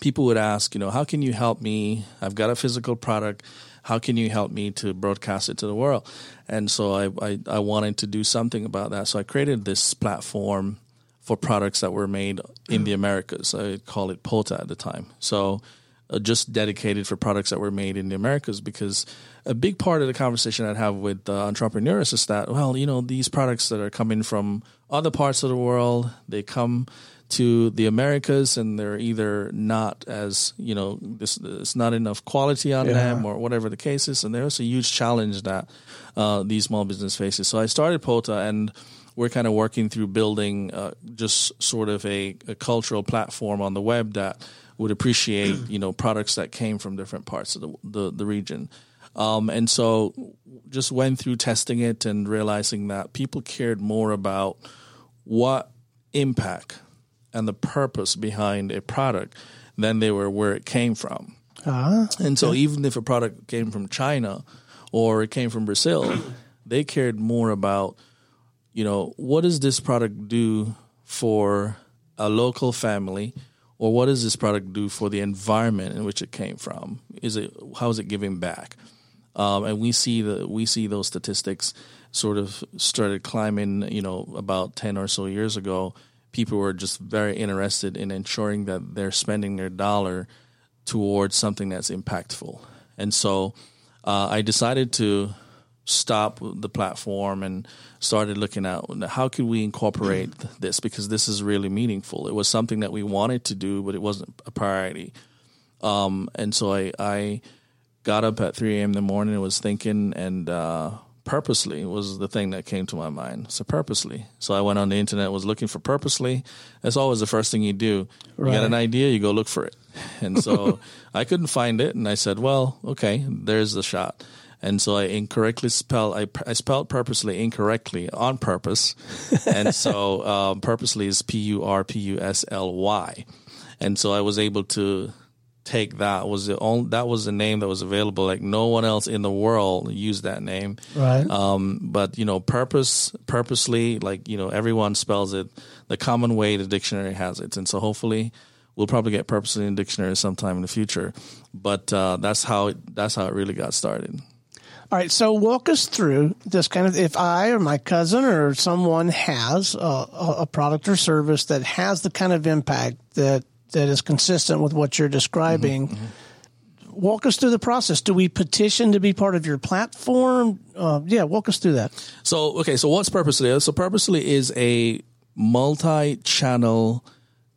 people would ask, you know, how can you help me? I've got a physical product. How can you help me to broadcast it to the world? And so I, I, I wanted to do something about that. So I created this platform for products that were made in the Americas. I call it POTA at the time. So uh, just dedicated for products that were made in the Americas because a big part of the conversation I'd have with uh, entrepreneurs is that, well, you know, these products that are coming from other parts of the world, they come to the Americas and they're either not as, you know, this, it's not enough quality on them or whatever the case is. And there's a huge challenge that uh, these small business faces. So I started POTA and we're kind of working through building uh, just sort of a, a cultural platform on the web that would appreciate you know products that came from different parts of the the, the region. Um, and so just went through testing it and realizing that people cared more about what impact and the purpose behind a product than they were where it came from. And so even if a product came from China or it came from Brazil, they cared more about you know, what does this product do for a local family, or what does this product do for the environment in which it came from? Is it how is it giving back? Um, and we see the we see those statistics sort of started climbing. You know, about ten or so years ago, people were just very interested in ensuring that they're spending their dollar towards something that's impactful. And so, uh, I decided to stop the platform and started looking at how could we incorporate this because this is really meaningful. It was something that we wanted to do, but it wasn't a priority. Um, and so I, I got up at 3 a.m. in the morning and was thinking and uh, purposely was the thing that came to my mind. So purposely. So I went on the internet, was looking for purposely. That's always the first thing you do. Right. You got an idea, you go look for it. And so I couldn't find it, and I said, "Well, okay, there's the shot." and so I incorrectly spelled I, I spelled purposely incorrectly on purpose, and so um, purposely is P U R P U S L Y, and so I was able to take that was the only that was the name that was available. Like no one else in the world used that name, right? Um, but you know, purpose purposely, like you know, everyone spells it the common way the dictionary has it, and so hopefully we'll probably get purposely in dictionary sometime in the future. But uh, that's how it, that's how it really got started. All right, so walk us through this kind of if I or my cousin or someone has a, a, product or service that has the kind of impact that that is consistent with what you're describing. Mm-hmm, mm-hmm. Walk us through the process. Do we petition to be part of your platform? Uh, yeah, walk us through that. So, okay, so what's Purposely? So, Purposely is a multi-channel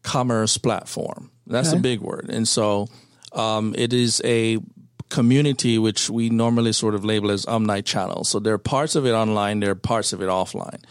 commerce platform. That's okay. a big word, and so um, it is a community, which we normally sort of label as omni-channel. So there are parts of it online, there are parts of it offline.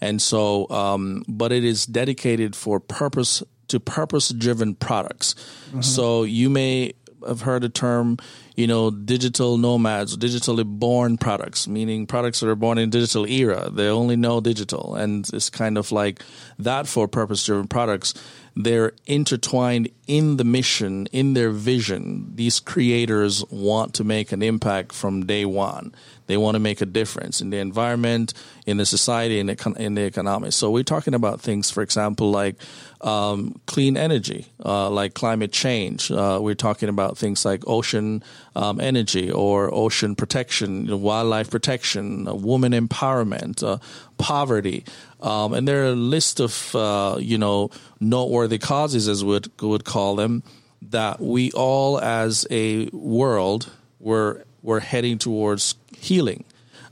And so, um, but it is dedicated for purpose to purpose driven products. Mm-hmm. So you may have heard the term, you know, digital nomads, digitally born products, meaning products that are born in digital era. They only know digital. And it's kind of like that for purpose driven products they're intertwined in the mission, in their vision. These creators want to make an impact from day one. They want to make a difference in the environment, in the society, in the, in the economy. So we're talking about things, for example, like um, clean energy, uh, like climate change. Uh, we're talking about things like ocean um, energy or ocean protection, you know, wildlife protection, uh, woman empowerment, uh, poverty. Um, and there are a list of, uh, you know, noteworthy causes, as we would, would call them, that we all as a world were, were heading towards healing.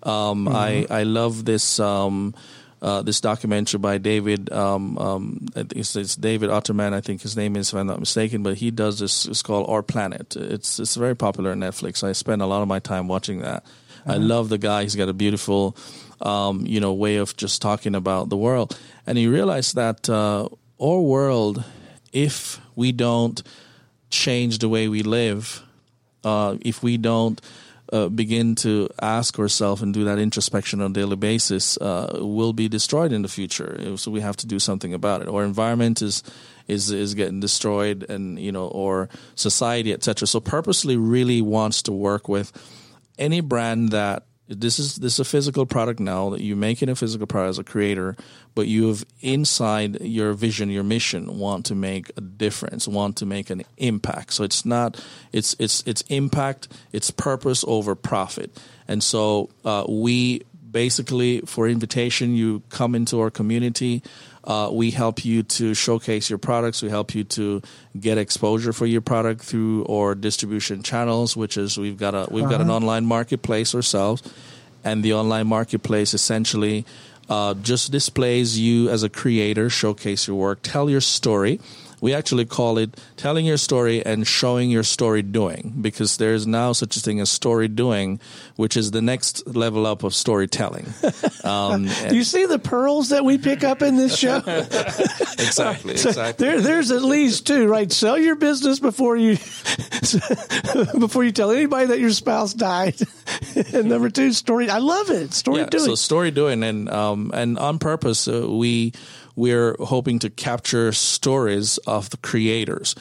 Um, mm-hmm. I, I love this, um, uh, this documentary by David, um, um, it's, it's, David Utterman, I think his name is, if I'm not mistaken, but he does this, it's called Our Planet. It's, it's very popular on Netflix. I spend a lot of my time watching that. Mm-hmm. I love the guy. He's got a beautiful, um, you know, way of just talking about the world. And he realized that uh, our world, if we don't change the way we live, uh, if we don't uh, begin to ask ourselves and do that introspection on a daily basis, uh, will be destroyed in the future. So we have to do something about it. Our environment is is is getting destroyed, and you know, or society, etc. So purposely really wants to work with any brand that this is this is a physical product now that you're making a physical product as a creator, but you have inside your vision, your mission, want to make a difference, want to make an impact. So it's not it's it's it's impact, it's purpose over profit, and so uh, we basically for invitation you come into our community uh, we help you to showcase your products. We help you to get exposure for your product through our distribution channels, which is we've got a we've uh-huh. got an uh-huh. online marketplace ourselves, and the online marketplace essentially uh, just displays you as a creator, showcase your work, tell your story we actually call it telling your story and showing your story doing because there's now such a thing as story doing, which is the next level up of storytelling. Um, Do you see the pearls that we pick up in this show? exactly, so exactly. There, there's at least two, right? Sell your business before you before you tell anybody that your spouse died. and number two, story. I love it. Story yeah, doing. So story doing, and um, and on purpose, uh, we we're hoping to capture stories of the creators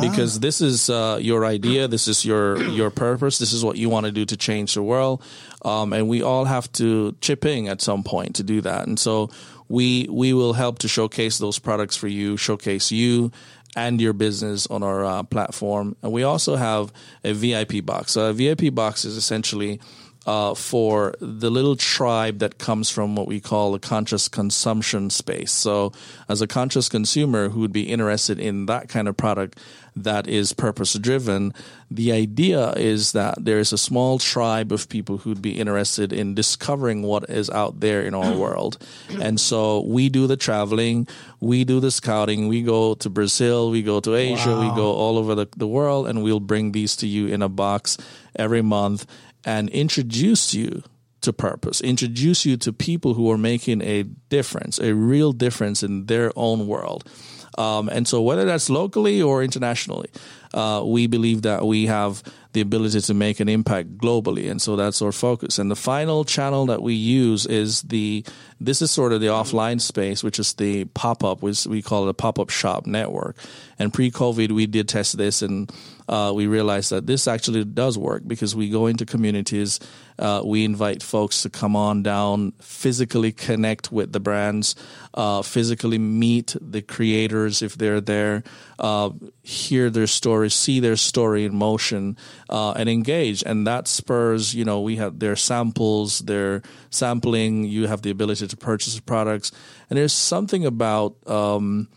because this is uh, your idea, this is your your purpose, this is what you want to do to change the world, um, and we all have to chip in at some point to do that. And so we we will help to showcase those products for you, showcase you and your business on our uh, platform. And we also have a VIP box. So a VIP box is essentially uh, for the little tribe that comes from what we call a conscious consumption space. So, as a conscious consumer who would be interested in that kind of product that is purpose driven, the idea is that there is a small tribe of people who'd be interested in discovering what is out there in our world. And so we do the traveling, we do the scouting, we go to Brazil, we go to Asia, wow. we go all over the, the world, and we'll bring these to you in a box every month and introduce you to purpose, introduce you to people who are making a difference, a real difference in their own world. Um, and so, whether that's locally or internationally, uh, we believe that we have the ability to make an impact globally. And so that's our focus. And the final channel that we use is the, this is sort of the offline space, which is the pop up, which we call it a pop up shop network. And pre COVID, we did test this and uh, we realized that this actually does work because we go into communities, uh, we invite folks to come on down, physically connect with the brands, uh, physically meet the creators if they're there, uh, hear their stories, see their story in motion, uh, and engage. And that spurs, you know, we have their samples, their sampling. You have the ability to purchase products, and there's something about um,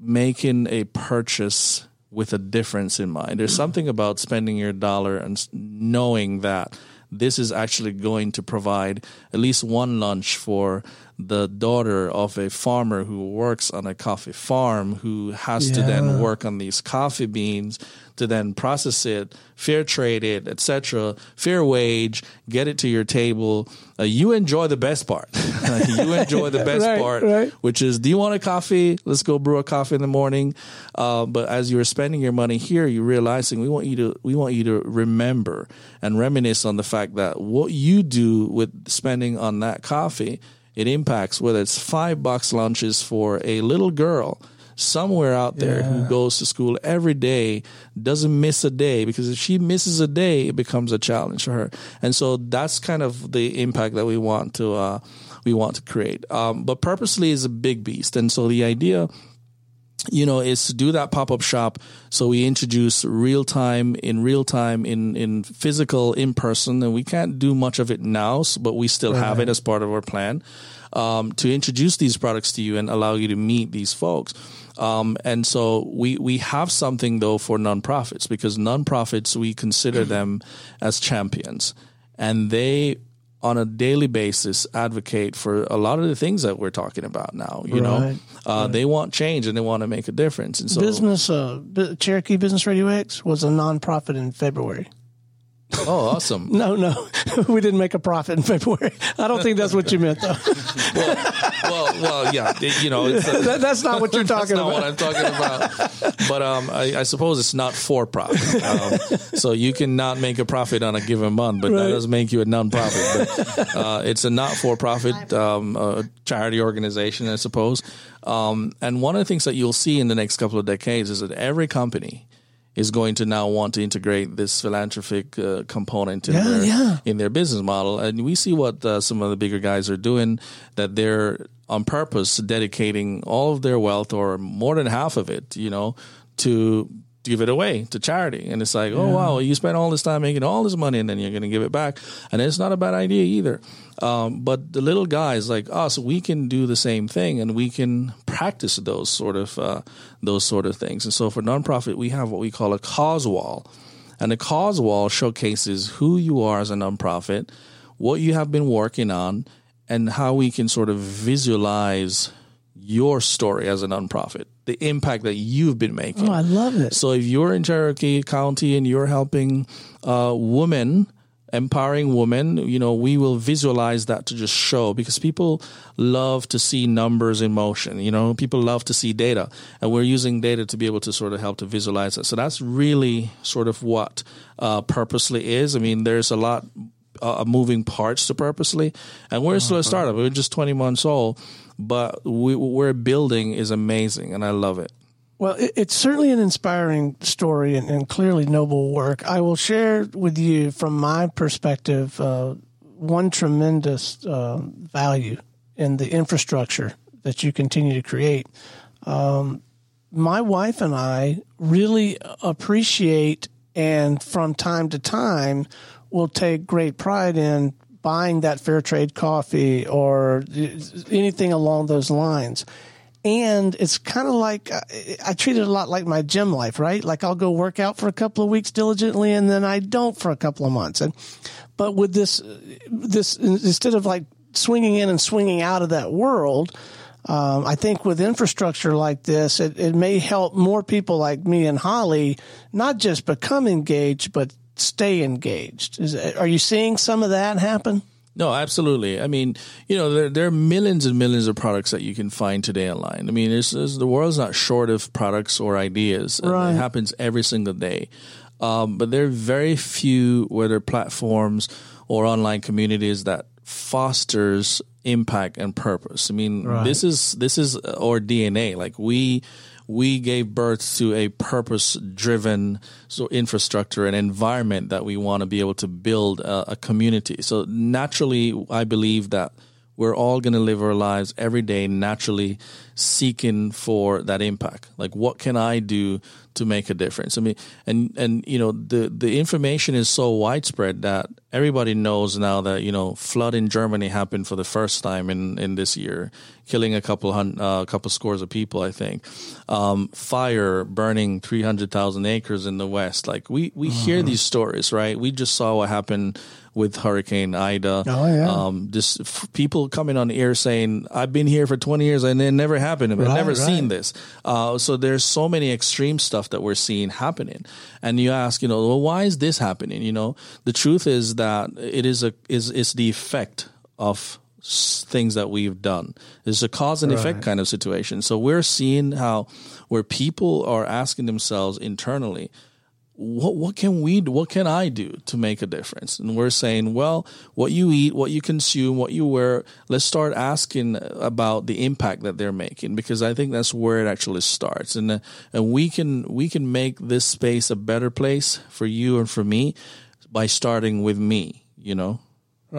making a purchase with a difference in mind. There's something about spending your dollar and knowing that this is actually going to provide at least one lunch for the daughter of a farmer who works on a coffee farm who has yeah. to then work on these coffee beans to then process it, fair trade it, etc., fair wage, get it to your table. Uh, you enjoy the best part. you enjoy the best right, part, right. which is, do you want a coffee? Let's go brew a coffee in the morning. Uh, but as you're spending your money here, you're realizing we want you to we want you to remember and reminisce on the fact that what you do with spending on that coffee it impacts whether it's five bucks lunches for a little girl somewhere out there yeah. who goes to school every day doesn't miss a day because if she misses a day it becomes a challenge for her. And so that's kind of the impact that we want to uh, we want to create. Um, but purposely is a big beast. And so the idea you know, is to do that pop up shop. So we introduce real time in real time in, in physical, in person, and we can't do much of it now, but we still right. have it as part of our plan um, to introduce these products to you and allow you to meet these folks. Um, and so we, we have something though for nonprofits because nonprofits, we consider them as champions and they on a daily basis advocate for a lot of the things that we're talking about now. You right, know, uh, right. they want change and they want to make a difference. And so, business uh, Cherokee Business Radio X was a nonprofit in February. Oh, awesome! no, no, we didn't make a profit in February. I don't think that's what you meant, though. well, well, well, yeah, you know, a, that, that's not what you're talking about. what I'm talking about. But um, I, I, suppose it's not for profit. Um, so you cannot make a profit on a given month, but right. that doesn't make you a non-profit. But, uh, it's a not-for-profit um, uh, charity organization, I suppose. Um, and one of the things that you'll see in the next couple of decades is that every company is going to now want to integrate this philanthropic uh, component in, yeah, their, yeah. in their business model. And we see what uh, some of the bigger guys are doing, that they're on purpose dedicating all of their wealth or more than half of it, you know, to give it away to charity. And it's like, oh, yeah. oh, wow, you spent all this time making all this money and then you're going to give it back. And it's not a bad idea either. Um, but the little guys like us, we can do the same thing and we can practice those sort of, uh, those sort of things. And so for nonprofit, we have what we call a cause wall. And the cause wall showcases who you are as a nonprofit, what you have been working on, and how we can sort of visualize your story as a nonprofit, the impact that you've been making. Oh, I love it. So if you're in Cherokee County and you're helping uh, women, empowering women, you know, we will visualize that to just show because people love to see numbers in motion. You know, people love to see data, and we're using data to be able to sort of help to visualize it. So that's really sort of what uh, purposely is. I mean, there's a lot uh, moving parts to purposely, and we're still a uh-huh. startup. We're just 20 months old, but we, what we're building is amazing, and I love it. Well, it, it's certainly an inspiring story and, and, clearly noble work. I will share with you, from my perspective, uh, one tremendous uh, value in the infrastructure that you continue to create. Um, my wife and I really appreciate and from time to time will take great pride in buying that fair trade coffee or anything along those lines. And it's kind of like uh, I treat it a lot like my gym life, right? Like I'll go work out for a couple of weeks diligently and then I don't for a couple of months. And, but with this, uh, this, instead of like swinging in and swinging out of that world, um, I think with infrastructure like this, it, it may help more people like me and Holly not just become engaged, but stay engaged. Is, uh, are you seeing some of that happen? No, absolutely. I mean, you know, there, there are millions and millions of products that you can find today online. I mean, it's, it's, the world's not short of products or ideas. Right. It happens every single day. Um, but there are very few, whether platforms or online communities, that fosters impact and purpose. I mean, right. this is this is our DNA. Like we we gave birth to a purpose driven so infrastructure and environment that we want to be able to build a, a community. So naturally, I believe that we're all going to live our lives every day naturally seeking for that impact. Like, what can I do to make a difference? I mean, and and you know, the the information is so widespread that everybody knows now that you know, flood in Germany happened for the first time in in this year, killing a couple hundred, uh, a couple scores of people, I think. Um, fire burning three hundred thousand acres in the west. Like we we mm-hmm. hear these stories, right? We just saw what happened with Hurricane Ida. Oh yeah. Um, just f- people coming on air saying, "I've been here for 20 years and it never happened. I've right, never right. seen this." Uh, so there's so many extreme stuff that we're seeing happening, and you ask, you know, well, why is this happening? You know, the truth is that it is a is is the effect of things that we've done. It's a cause and effect kind of situation. So we're seeing how where people are asking themselves internally, what what can we do? What can I do to make a difference? And we're saying, well, what you eat, what you consume, what you wear. Let's start asking about the impact that they're making because I think that's where it actually starts. And uh, and we can we can make this space a better place for you and for me by starting with me. You know.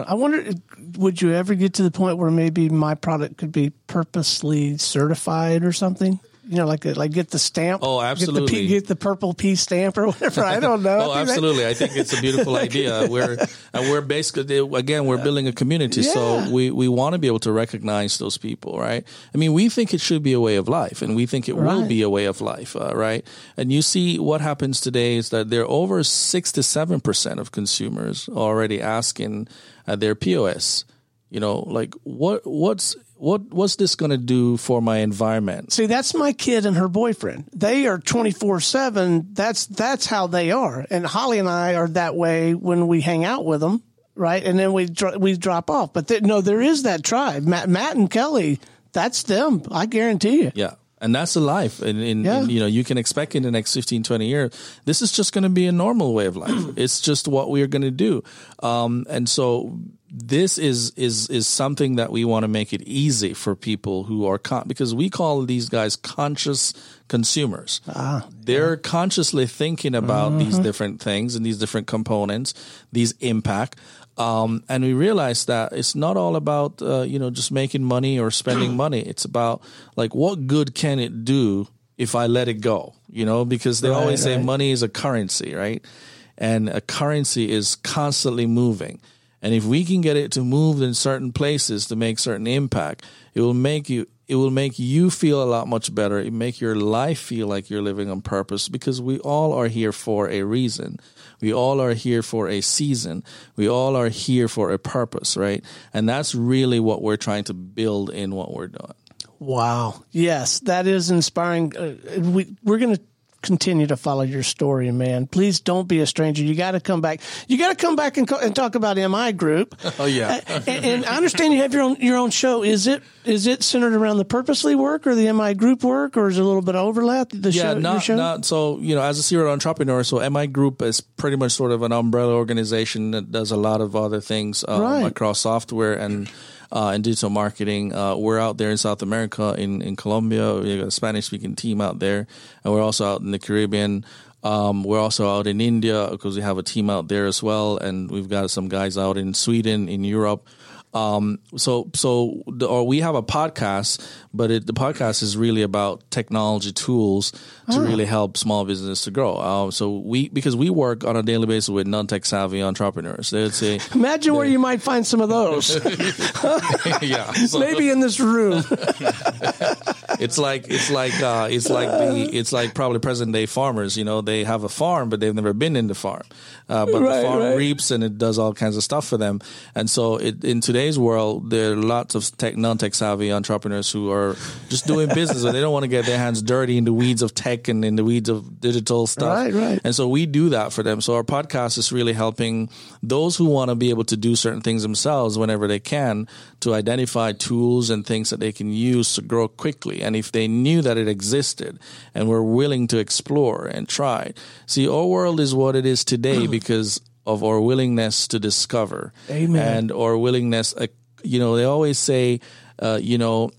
I wonder, would you ever get to the point where maybe my product could be purposely certified or something? You know, like uh, like get the stamp. Oh, absolutely. Get the, P, get the purple P stamp or whatever. I don't know. oh, absolutely. I think it's a beautiful idea. We're and we're basically uh, again we're building a community, yeah. so we we want to be able to recognize those people, right? I mean, we think it should be a way of life, and we think it right. will be a way of life, uh, right? And you see what happens today is that there are over six to seven percent of consumers already asking at their POS you know like what what's what what's this going to do for my environment? See, that's my kid and her boyfriend. They are 24/7. That's that's how they are. And Holly and I are that way when we hang out with them, right? And then we we drop off. But th- no, there is that tribe. Matt Matt and Kelly, that's them. I guarantee you. Yeah. And that's the life. And, and, yeah. and, you know, you can expect in the next 15, 20 years, this is just going to be a normal way of life. it's just what we are going to do. Um, and so this is is is something that we want to make it easy for people who are con- because we call these guys conscious consumers. Ah, They're yeah. consciously thinking about mm-hmm. these different things and these different components, these impact. Um, and we realize that it's not all about uh, you know just making money or spending money. It's about like what good can it do if I let it go? You know, because they right, always say money is a currency, right? And a currency is constantly moving. And if we can get it to move in certain places to make certain impact, it will make you it will make you feel a lot much better. It make your life feel like you're living on purpose because we all are here for a reason. We all are here for a season. We all are here for a purpose, right? And that's really what we're trying to build in what we're doing. Wow. Yes, that is inspiring. Uh, we, we're going to continue to follow your story, man. Please don't be a stranger. You got to come back. You got to come back and, co- and, talk about MI Group. Oh yeah. And, and, I understand you have your own your own show. Is it is it centered around the purposely work or the MI Group work, or is it a little bit of overlap? The yeah, show, not show? not so. You know, as a serial entrepreneur, so MI Group is pretty much sort of an umbrella organization that does a lot of other things um, right. across software and uh, and digital marketing. Uh, we're out there in South America, in, in Colombia. We got a Spanish speaking team out there, and we're also out in the Caribbean. Um, we're also out in India because we have a team out there as well, and we've got some guys out in Sweden, in Europe. Um, so, so, the, or we have a podcast, but it, the podcast is really about technology tools to really help small business to grow. Uh, so we, because we work on a daily basis with non-tech savvy entrepreneurs. They would say, Imagine where you might find some of those. yeah, Maybe in this room. it's like, it's like, uh, it's like the, it's like probably present day farmers, you know, they have a farm, but they've never been in the farm. Uh, but Right, the farm right. reaps and it does all kinds of stuff for them. And so it, in today's world, there are lots of tech, non-tech savvy entrepreneurs who are just doing business and they don't want to get their hands dirty in the weeds of tech and in the weeds of digital stuff. Right, right. And so we do that for them. So our podcast is really helping those who want to be able to do certain things themselves whenever they can to identify tools and things that they can use to grow quickly. And if they knew that it existed and were willing to explore and try. See, our world is what it is today because of our willingness to discover Amen. and our willingness, you know, they always say, uh, you know,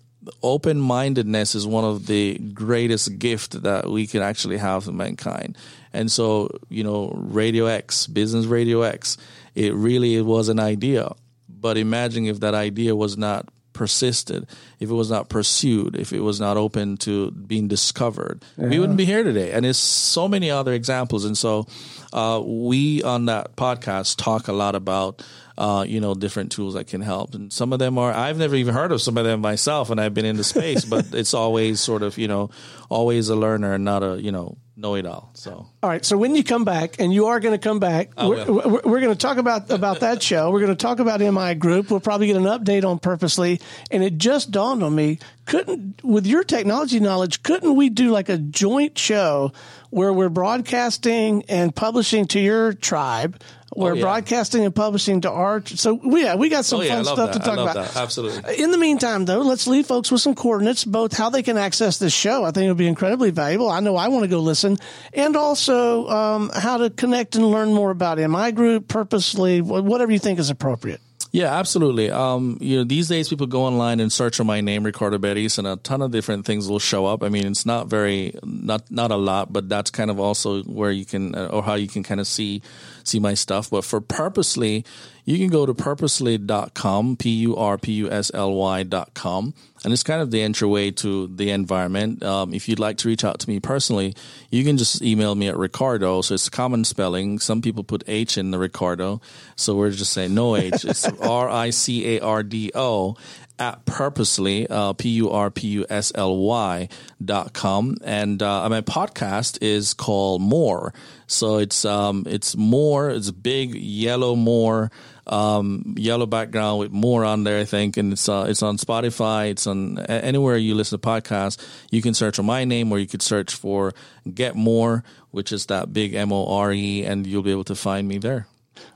open mindedness is one of the greatest gift that we can actually have to mankind. And so, you know, Radio X, Business Radio X, it really was an idea. But imagine if that idea was not persisted, if it was not pursued, if it was not open to being discovered, we wouldn't be here today. And there's so many other examples. And so, uh, we on that podcast talk a lot about, uh, you know, different tools that can help. And some of them are, I've never even heard of some of them myself and I've been in the space, but it's always sort of, you know, always a learner and not a, you know, know it all. So. All right. So when you come back, and you are going to come back, we're, we're, we're going to talk about about that show. We're going to talk about MI Group. We'll probably get an update on Purposely. And it just dawned on me: couldn't, with your technology knowledge, couldn't we do like a joint show where we're broadcasting and publishing to your tribe? We're Oh, yeah. broadcasting and publishing to our. So yeah, we got some Oh, yeah, fun stuff that. to talk I love about. that. Absolutely. In the meantime, though, let's leave folks with some coordinates, both how they can access this show. I think it'll be incredibly valuable. I know I want to go listen, and also um, how to connect and learn more about MI Group, purposely, whatever you think is appropriate. Yeah, absolutely. Um, you know, these days people go online and search for my name, Ricardo Betis, and a ton of different things will show up. I mean, it's not very, not not a lot, but that's kind of also where you can, uh, or how you can kind of see see my stuff. But for Purposely, you can go to purposely.com, p u r p u s l y dot com, and it's kind of the entryway to the environment. Um, if you'd like to reach out to me personally, you can just email me at Ricardo. So it's common spelling. Some people put H in the Ricardo, so we're just saying no H. It's R I C A R D O at purposely uh, p u r p u s l y dot com. And uh, my podcast is called more. So it's um it's more it's big yellow more um yellow background with more on there i think. And it's uh it's on spotify. It's on anywhere you listen to podcasts you can search for my name or you could search for get more which is that big m-o-r-e and you'll be able to find me there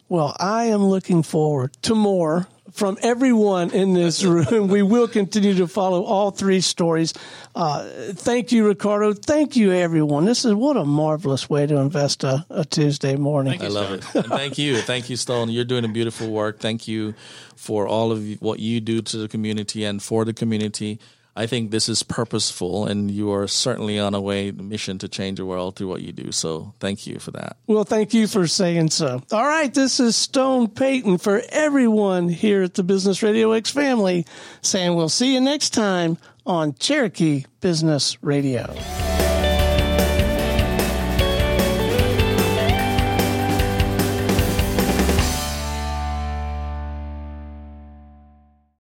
Well, I am looking forward to more from everyone in this room. we will continue to follow all three stories. Uh, thank you, Ricardo. Thank you, everyone. This is what a marvelous way to invest a, a Tuesday morning. I love it. And thank you. Thank you, Stone. You're doing a beautiful work. Thank you for all of what you do to the community and for the community. I think this is purposeful, and you are certainly on a way mission to change the world through what you do. So, thank you for that. Well, thank you for saying so. All right, this is Stone Payton for everyone here at the Business Radio X family saying we'll see you next time on Cherokee Business Radio.